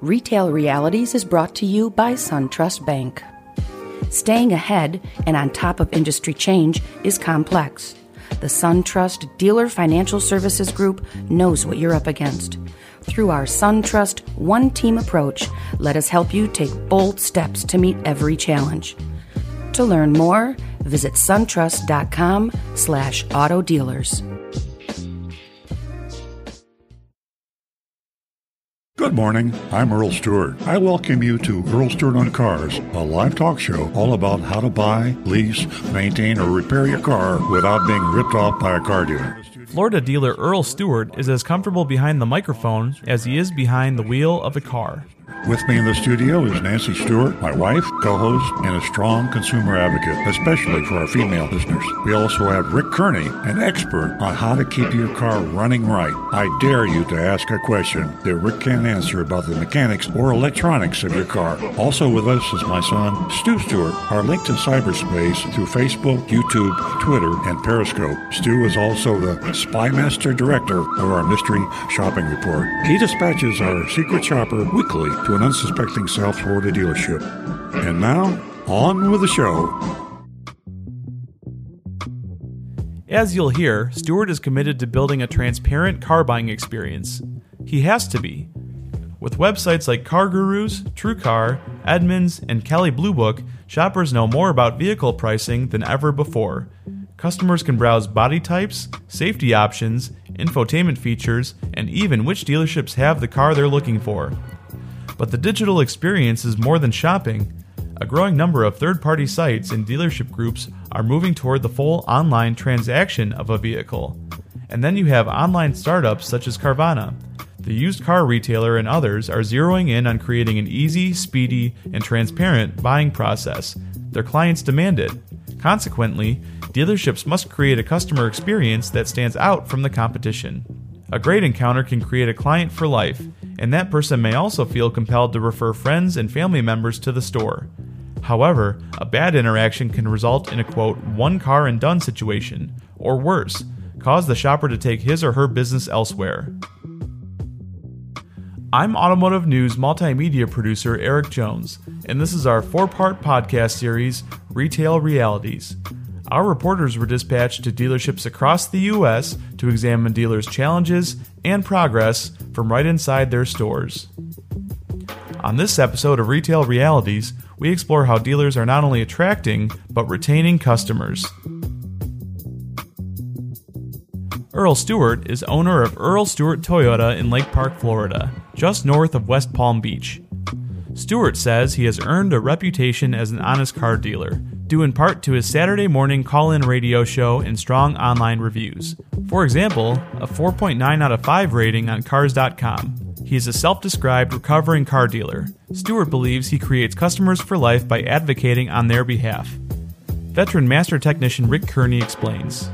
Retail Realities is brought to you by SunTrust Bank. Staying ahead and on top of industry change is complex. The SunTrust Dealer Financial Services Group knows what you're up against. Through our SunTrust One Team approach, let us help you take bold steps to meet every challenge. To learn more, visit suntrust.com slash auto Good morning. I'm Earl Stewart. I welcome you to Earl Stewart on Cars, a live talk show all about how to buy, lease, maintain, or repair your car without being ripped off by a car dealer. Florida dealer Earl Stewart is as comfortable behind the microphone as he is behind the wheel of a car. With me in the studio is Nancy Stewart, my wife, co host, and a strong consumer advocate, especially for our female listeners. We also have Rick Kearney, an expert on how to keep your car running right. I dare you to ask a question that Rick can't answer about the mechanics or electronics of your car. Also with us is my son, Stu Stewart, our link to cyberspace through Facebook, YouTube, Twitter, and Periscope. Stu is also the Spymaster Director of our Mystery Shopping Report. He dispatches our Secret Shopper weekly to an unsuspecting South Florida dealership. And now, on with the show. As you'll hear, Stewart is committed to building a transparent car buying experience. He has to be. With websites like CarGurus, TrueCar, Edmunds, and Kelley Blue Book, shoppers know more about vehicle pricing than ever before. Customers can browse body types, safety options, infotainment features, and even which dealerships have the car they're looking for. But the digital experience is more than shopping. A growing number of third party sites and dealership groups are moving toward the full online transaction of a vehicle. And then you have online startups such as Carvana. The used car retailer and others are zeroing in on creating an easy, speedy, and transparent buying process. Their clients demand it. Consequently, dealerships must create a customer experience that stands out from the competition. A great encounter can create a client for life, and that person may also feel compelled to refer friends and family members to the store. However, a bad interaction can result in a quote, one car and done situation, or worse, cause the shopper to take his or her business elsewhere. I'm Automotive News multimedia producer Eric Jones, and this is our four part podcast series, Retail Realities. Our reporters were dispatched to dealerships across the U.S. to examine dealers' challenges and progress from right inside their stores. On this episode of Retail Realities, we explore how dealers are not only attracting, but retaining customers. Earl Stewart is owner of Earl Stewart Toyota in Lake Park, Florida, just north of West Palm Beach. Stewart says he has earned a reputation as an honest car dealer, due in part to his Saturday morning call in radio show and strong online reviews. For example, a 4.9 out of 5 rating on Cars.com. He is a self described recovering car dealer. Stewart believes he creates customers for life by advocating on their behalf. Veteran master technician Rick Kearney explains.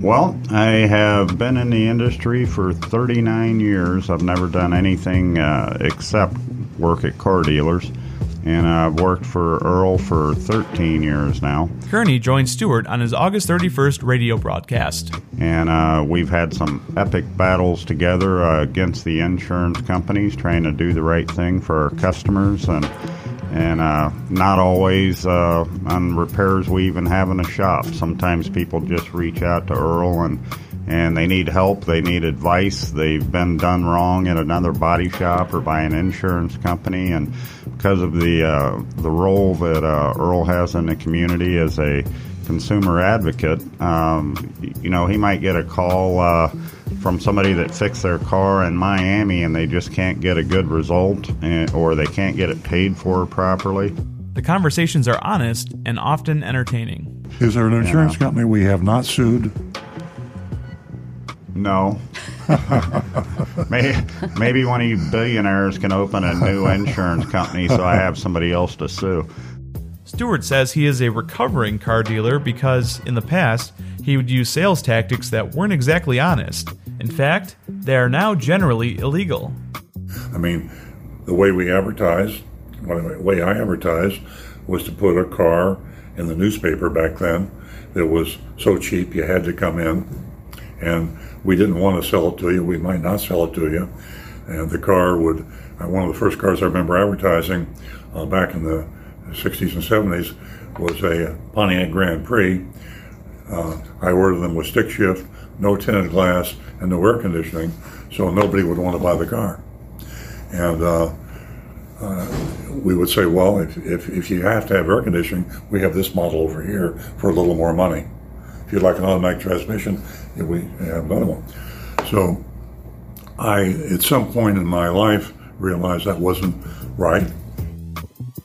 Well, I have been in the industry for 39 years. I've never done anything uh, except work at car dealers and I've worked for Earl for 13 years now. Kearney joined Stewart on his August 31st radio broadcast. And uh, we've had some epic battles together uh, against the insurance companies, trying to do the right thing for our customers, and and uh, not always uh, on repairs we even have in the shop. Sometimes people just reach out to Earl and and they need help, they need advice, they've been done wrong at another body shop or by an insurance company, and because of the uh, the role that uh, Earl has in the community as a consumer advocate, um, you know, he might get a call uh, from somebody that fixed their car in Miami and they just can't get a good result, and, or they can't get it paid for properly. The conversations are honest and often entertaining. Is there an insurance yeah. company we have not sued? No. maybe, maybe one of you billionaires can open a new insurance company so I have somebody else to sue. Stewart says he is a recovering car dealer because, in the past, he would use sales tactics that weren't exactly honest. In fact, they are now generally illegal. I mean, the way we advertised, the way I advertised, was to put a car in the newspaper back then that was so cheap you had to come in and we didn't want to sell it to you. We might not sell it to you. and the car would. Uh, one of the first cars I remember advertising uh, back in the 60s and 70s was a Pontiac Grand Prix. Uh, I ordered them with stick shift, no tinted glass, and no air conditioning, so nobody would want to buy the car. And uh, uh, we would say, well, if, if, if, you have to have air conditioning, we have this model over here for a little more money. If you'd like an automatic transmission, we have another one. So I, at some point in my life, realized that wasn't right.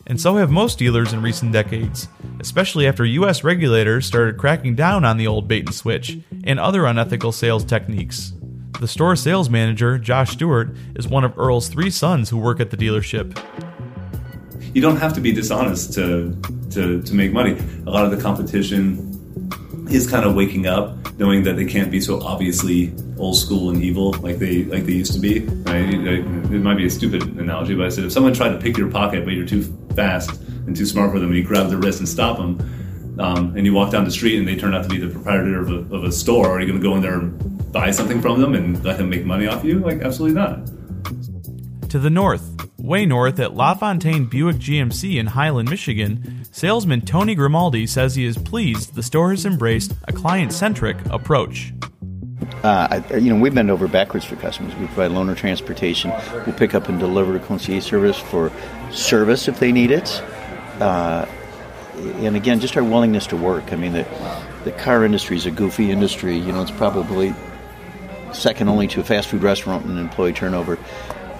And so have most dealers in recent decades, especially after U.S. regulators started cracking down on the old bait and switch and other unethical sales techniques. The store sales manager, Josh Stewart, is one of Earl's three sons who work at the dealership. You don't have to be dishonest to, to, to make money. A lot of the competition is kind of waking up, knowing that they can't be so obviously old school and evil like they like they used to be. Right? It might be a stupid analogy, but I said if someone tried to pick your pocket, but you're too fast and too smart for them, and you grab their wrist and stop them, um, and you walk down the street and they turn out to be the proprietor of a, of a store, are you going to go in there and buy something from them and let him make money off you? Like absolutely not. To the north, way north at LaFontaine Buick GMC in Highland, Michigan, salesman Tony Grimaldi says he is pleased the store has embraced a client-centric approach. Uh, I, you know, we bend over backwards for customers. We provide loaner transportation. We'll pick up and deliver concierge service for service if they need it. Uh, and again, just our willingness to work. I mean, the, the car industry is a goofy industry. You know, it's probably second only to a fast food restaurant in employee turnover.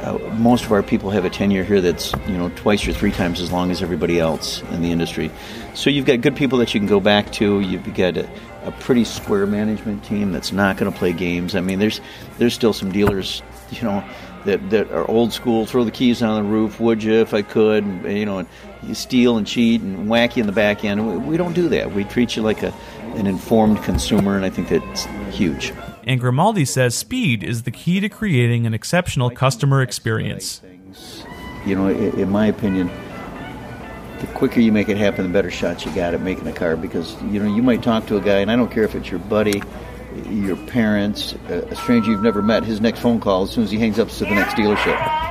Uh, most of our people have a tenure here that's you know twice or three times as long as everybody else in the industry. So you've got good people that you can go back to. You've got a, a pretty square management team that's not going to play games. I mean, there's there's still some dealers, you know, that, that are old school. Throw the keys on the roof, would you, if I could? And, you know, and you steal and cheat and whack you in the back end. We, we don't do that. We treat you like a an informed consumer, and I think that's huge and Grimaldi says speed is the key to creating an exceptional customer experience. You know, in my opinion, the quicker you make it happen, the better shot you got at making a car. Because you know, you might talk to a guy, and I don't care if it's your buddy, your parents, a stranger you've never met. His next phone call, as soon as he hangs up, is to the next dealership.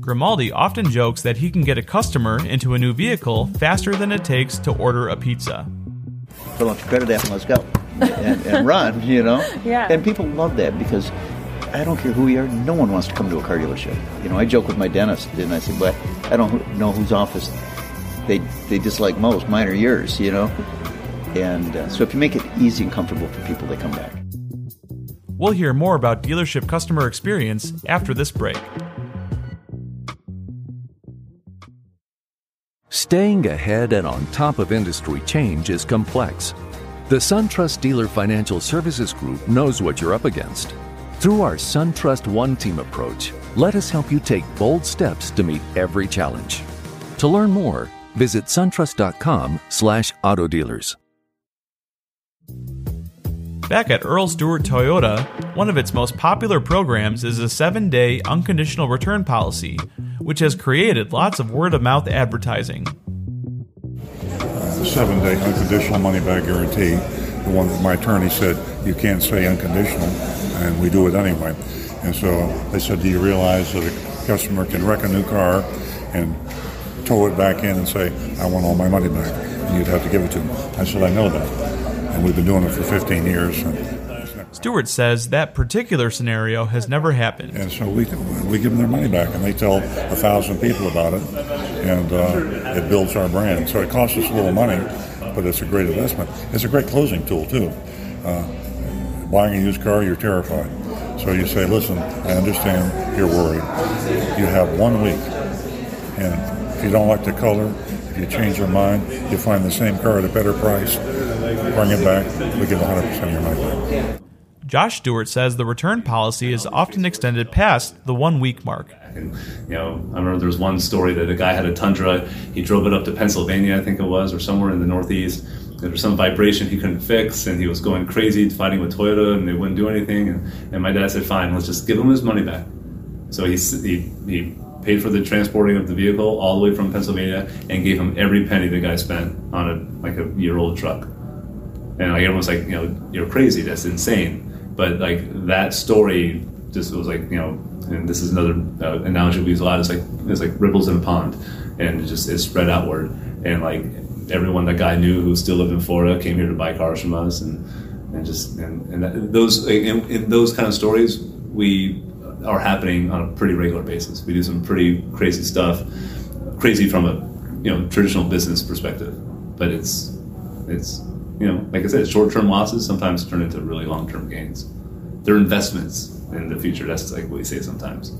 Grimaldi often jokes that he can get a customer into a new vehicle faster than it takes to order a pizza. Fill out your credit app and let's go and, and run, you know? Yeah. And people love that because I don't care who you are, no one wants to come to a car dealership. You know, I joke with my dentist and I said, but I don't know whose office they, they dislike most, mine or yours, you know? And uh, so if you make it easy and comfortable for people, they come back. We'll hear more about dealership customer experience after this break. Staying ahead and on top of industry change is complex. The SunTrust Dealer Financial Services Group knows what you're up against. Through our SunTrust One Team approach, let us help you take bold steps to meet every challenge. To learn more, visit suntrust.com/slash autodealers. Back at Earl Stewart Toyota, one of its most popular programs is a seven day unconditional return policy, which has created lots of word of mouth advertising seven day unconditional money back guarantee. The one that my attorney said you can't say unconditional, and we do it anyway. And so they said, Do you realize that a customer can wreck a new car and tow it back in and say, I want all my money back? And you'd have to give it to them. I said, I know that. And we've been doing it for 15 years. Stewart says that particular scenario has never happened. And so we, we give them their money back, and they tell a thousand people about it, and uh, it builds our brand. So it costs us a little money, but it's a great investment. It's a great closing tool, too. Uh, buying a used car, you're terrified. So you say, listen, I understand you're worried. You have one week, and if you don't like the color, if you change your mind, you find the same car at a better price, bring it back, we give 100% of your money back. Josh Stewart says the return policy is often extended past the one week mark. And, you know, I remember there was one story that a guy had a Tundra. He drove it up to Pennsylvania, I think it was, or somewhere in the Northeast. There was some vibration he couldn't fix, and he was going crazy fighting with Toyota, and they wouldn't do anything. And, and my dad said, "Fine, let's just give him his money back." So he, he he paid for the transporting of the vehicle all the way from Pennsylvania, and gave him every penny the guy spent on a like a year old truck. And like everyone's like, you know, you're crazy. That's insane but like that story just was like you know, and this is another uh, analogy we use a lot. It's like it's like ripples in a pond, and it just it spread outward, and like everyone that guy knew who still lived in Florida came here to buy cars from us, and and just and, and that, those in, in those kind of stories we are happening on a pretty regular basis. We do some pretty crazy stuff, crazy from a you know traditional business perspective, but it's it's you know like I said, short term losses sometimes turn into really long term gains. They're investments in the future. That's like what we say sometimes.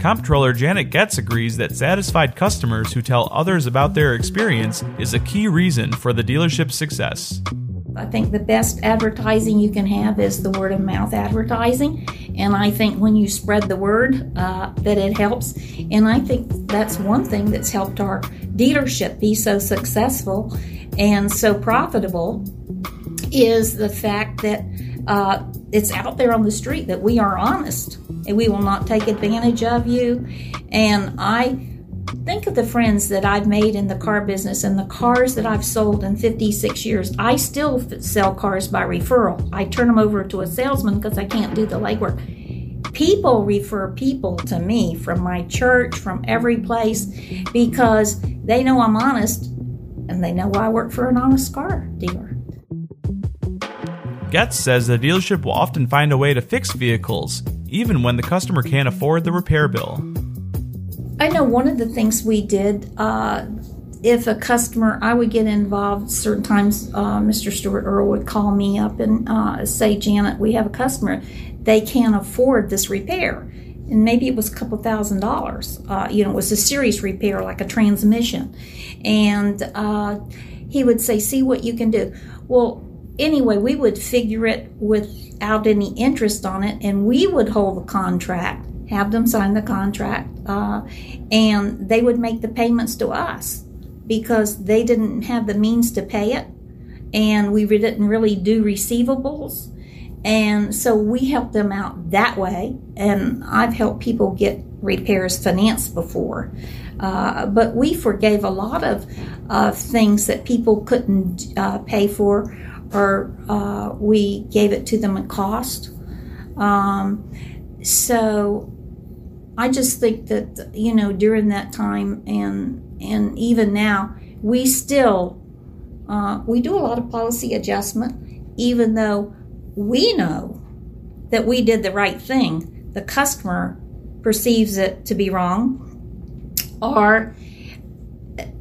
Comptroller Janet Getz agrees that satisfied customers who tell others about their experience is a key reason for the dealership's success. I think the best advertising you can have is the word of mouth advertising. And I think when you spread the word, uh, that it helps. And I think that's one thing that's helped our dealership be so successful and so profitable is the fact that uh, it's out there on the street that we are honest and we will not take advantage of you. And I think of the friends that I've made in the car business and the cars that I've sold in 56 years. I still sell cars by referral. I turn them over to a salesman because I can't do the legwork. People refer people to me from my church, from every place, because they know I'm honest and they know I work for an honest car dealer. Getz says the dealership will often find a way to fix vehicles, even when the customer can't afford the repair bill. I know one of the things we did, uh, if a customer, I would get involved certain times, uh, Mr. Stewart Earl would call me up and uh, say, Janet, we have a customer, they can't afford this repair. And maybe it was a couple thousand dollars. Uh, you know, it was a serious repair, like a transmission. And uh, he would say, See what you can do. Well, anyway, we would figure it without any interest on it, and we would hold the contract, have them sign the contract, uh, and they would make the payments to us because they didn't have the means to pay it, and we didn't really do receivables. And so we helped them out that way, and I've helped people get repairs financed before. Uh, but we forgave a lot of uh, things that people couldn't uh, pay for or uh, we gave it to them at cost. Um, so I just think that you know during that time and and even now we still uh, we do a lot of policy adjustment, even though we know that we did the right thing. The customer perceives it to be wrong, or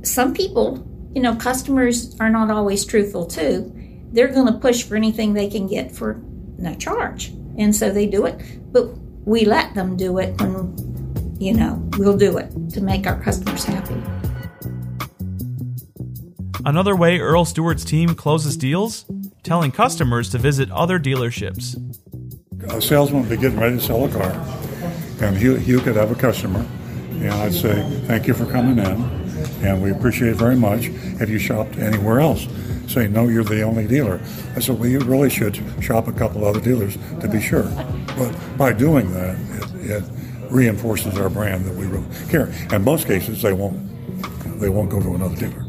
some people, you know, customers are not always truthful too they're going to push for anything they can get for no charge. And so they do it. But we let them do it when, you know, we'll do it to make our customers happy. Another way Earl Stewart's team closes deals? Telling customers to visit other dealerships. A salesman would be getting ready to sell a car, and you, you could have a customer, and I'd say, Thank you for coming in, and we appreciate it very much. Have you shopped anywhere else? Say, no, you're the only dealer. I said, well, you really should shop a couple other dealers to be sure. But by doing that, it, it reinforces our brand that we really care. In most cases, they won't they won't go to another dealer.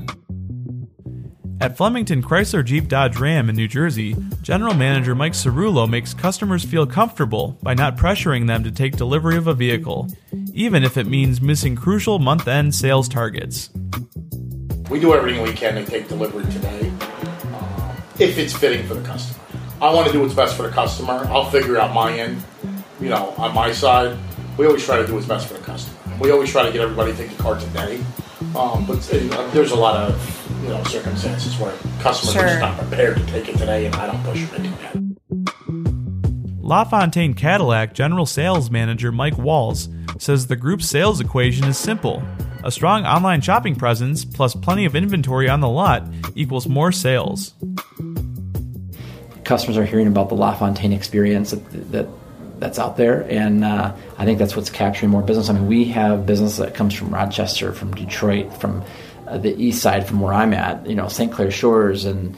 At Flemington Chrysler Jeep Dodge Ram in New Jersey, General Manager Mike Cerullo makes customers feel comfortable by not pressuring them to take delivery of a vehicle, even if it means missing crucial month end sales targets. We do everything we can to take delivery today if it's fitting for the customer. I want to do what's best for the customer. I'll figure out my end. You know, on my side, we always try to do what's best for the customer. We always try to get everybody to take the car today. Um, but uh, there's a lot of you know circumstances where customers sure. are just not prepared to take it today, and I don't push them to do that. LaFontaine Cadillac General Sales Manager Mike Walls says the group's sales equation is simple. A strong online shopping presence plus plenty of inventory on the lot equals more sales customers are hearing about the LaFontaine experience that, that that's out there, and uh, I think that's what's capturing more business. I mean, we have business that comes from Rochester, from Detroit, from uh, the east side, from where I'm at, you know, St. Clair Shores, and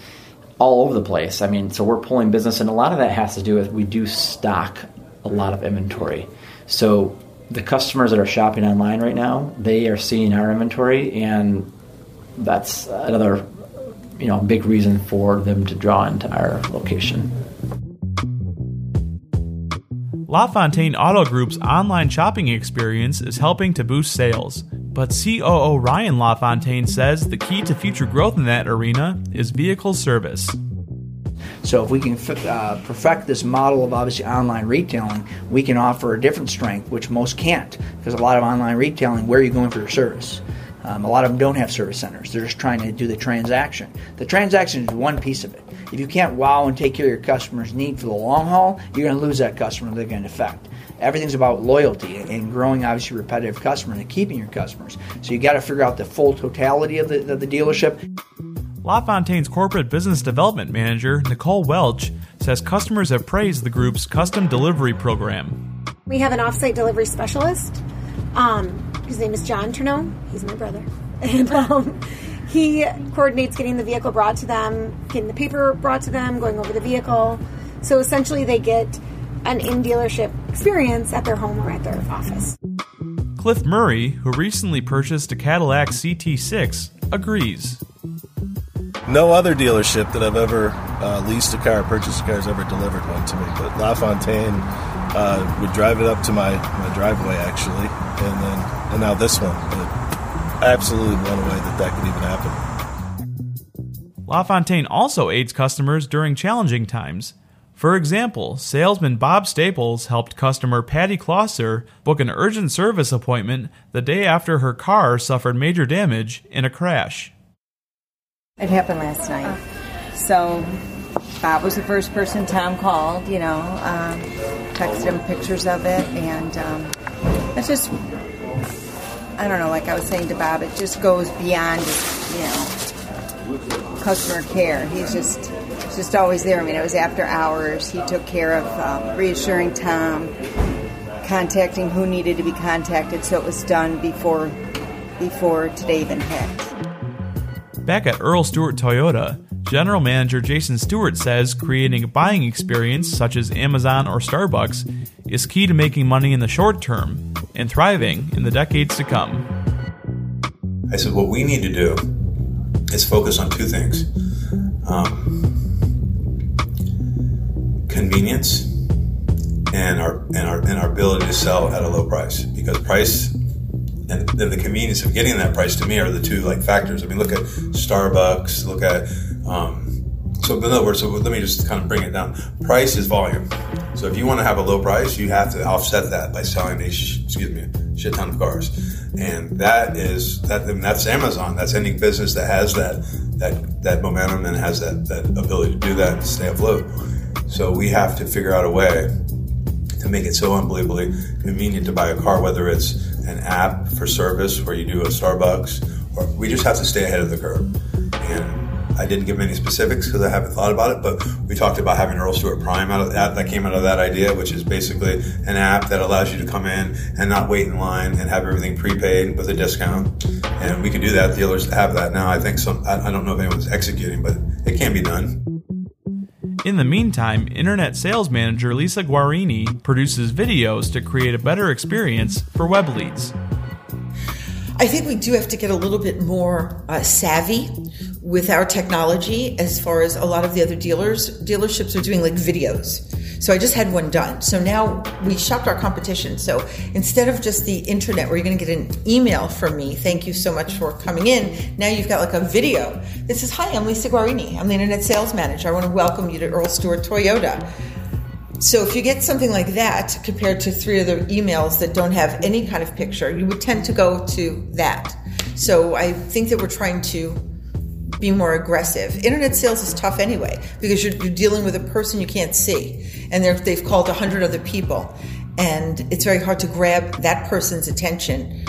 all over the place. I mean, so we're pulling business, and a lot of that has to do with we do stock a lot of inventory. So the customers that are shopping online right now, they are seeing our inventory, and that's another you know a big reason for them to draw into our location. LaFontaine Auto Group's online shopping experience is helping to boost sales, but COO Ryan LaFontaine says the key to future growth in that arena is vehicle service. So if we can uh, perfect this model of obviously online retailing, we can offer a different strength, which most can't, because a lot of online retailing, where are you going for your service? Um, a lot of them don't have service centers. They're just trying to do the transaction. The transaction is one piece of it. If you can't wow and take care of your customer's need for the long haul, you're going to lose that customer. They're going to defect. Everything's about loyalty and growing, obviously, repetitive customers and keeping your customers. So you got to figure out the full totality of the, of the dealership. LaFontaine's corporate business development manager, Nicole Welch, says customers have praised the group's custom delivery program. We have an offsite delivery specialist. Um, his name is John Turneau. He's my brother. And um, he coordinates getting the vehicle brought to them, getting the paper brought to them, going over the vehicle. So essentially, they get an in dealership experience at their home or at their office. Cliff Murray, who recently purchased a Cadillac CT6, agrees. No other dealership that I've ever uh, leased a car, or purchased a car, has ever delivered one to me. But LaFontaine uh, would drive it up to my, my driveway, actually, and then and now this one. But absolutely blown away that that could even happen. LaFontaine also aids customers during challenging times. For example, salesman Bob Staples helped customer Patty Closser book an urgent service appointment the day after her car suffered major damage in a crash. It happened last night. So Bob was the first person Tom called, you know, um, texted him pictures of it, and um, it's just, I don't know, like I was saying to Bob, it just goes beyond, you know, customer care. He's just, just always there. I mean, it was after hours. He took care of um, reassuring Tom, contacting who needed to be contacted, so it was done before, before today even hit. Back at Earl Stewart Toyota, General Manager Jason Stewart says creating a buying experience such as Amazon or Starbucks is key to making money in the short term and thriving in the decades to come. I said, what we need to do is focus on two things um, convenience and our, and, our, and our ability to sell at a low price because price and then the convenience of getting that price to me are the two like factors. I mean, look at Starbucks, look at um, so in other words, so let me just kind of bring it down. Price is volume. So if you want to have a low price, you have to offset that by selling a excuse me shit ton of cars, and that is that and that's Amazon. That's any business that has that that that momentum and has that that ability to do that and stay afloat. So we have to figure out a way to make it so unbelievably convenient to buy a car, whether it's an app for service where you do a Starbucks, or we just have to stay ahead of the curve. And I didn't give any specifics because I haven't thought about it, but we talked about having Earl Stewart Prime out of that. That came out of that idea, which is basically an app that allows you to come in and not wait in line and have everything prepaid with a discount. And we can do that. Dealers have that now. I think some. I don't know if anyone's executing, but it can be done. In the meantime, Internet Sales Manager Lisa Guarini produces videos to create a better experience for web leads. I think we do have to get a little bit more uh, savvy with our technology as far as a lot of the other dealers dealerships are doing like videos. So i just had one done. So now we shopped our competition. So instead of just the internet where you're going to get an email from me thank you so much for coming in now you've got like a video that says hi i'm lisa guarini. I'm the internet sales manager. I want to welcome you to earl stewart toyota. So if you get something like that compared to three other emails that don't have any kind of picture you would tend to go to that. So i think that we're trying to be more aggressive. Internet sales is tough anyway because you're, you're dealing with a person you can't see, and they've called a hundred other people, and it's very hard to grab that person's attention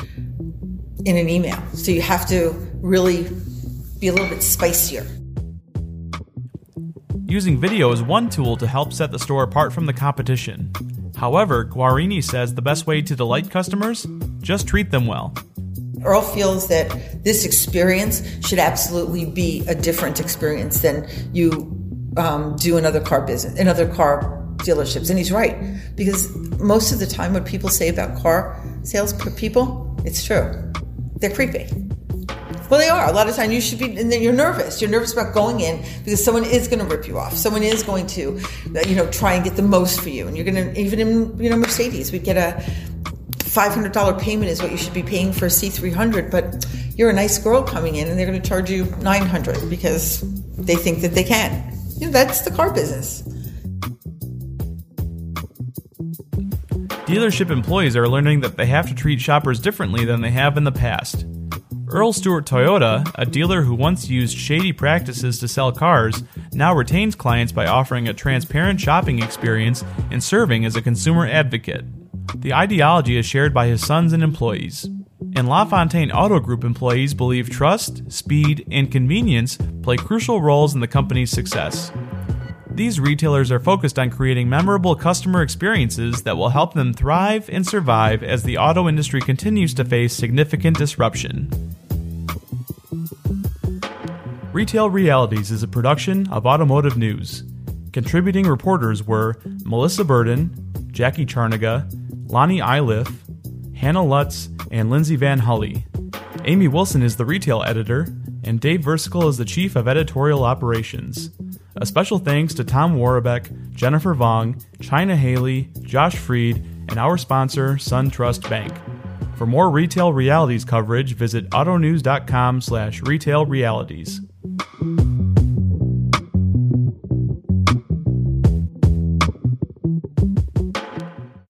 in an email. So you have to really be a little bit spicier. Using video is one tool to help set the store apart from the competition. However, Guarini says the best way to delight customers? Just treat them well. Earl feels that this experience should absolutely be a different experience than you um, do in other car business, in other car dealerships. And he's right because most of the time, what people say about car sales people, it's true. They're creepy. Well, they are. A lot of time you should be, and then you're nervous. You're nervous about going in because someone is going to rip you off. Someone is going to, you know, try and get the most for you. And you're going to, even in, you know, Mercedes, we get a $500 payment is what you should be paying for a C300, but you're a nice girl coming in and they're going to charge you 900 because they think that they can. You know, that's the car business. Dealership employees are learning that they have to treat shoppers differently than they have in the past. Earl Stewart Toyota, a dealer who once used shady practices to sell cars, now retains clients by offering a transparent shopping experience and serving as a consumer advocate. The ideology is shared by his sons and employees. And LaFontaine Auto Group employees believe trust, speed, and convenience play crucial roles in the company's success. These retailers are focused on creating memorable customer experiences that will help them thrive and survive as the auto industry continues to face significant disruption. Retail Realities is a production of Automotive News. Contributing reporters were Melissa Burden, Jackie Charniga, Lonnie Iliff, Hannah Lutz, and Lindsay VanHulle. Amy Wilson is the retail editor, and Dave Versical is the chief of editorial operations. A special thanks to Tom Worobec, Jennifer Vong, China Haley, Josh Freed, and our sponsor, SunTrust Bank. For more retail realities coverage, visit autonews.com slash retail realities.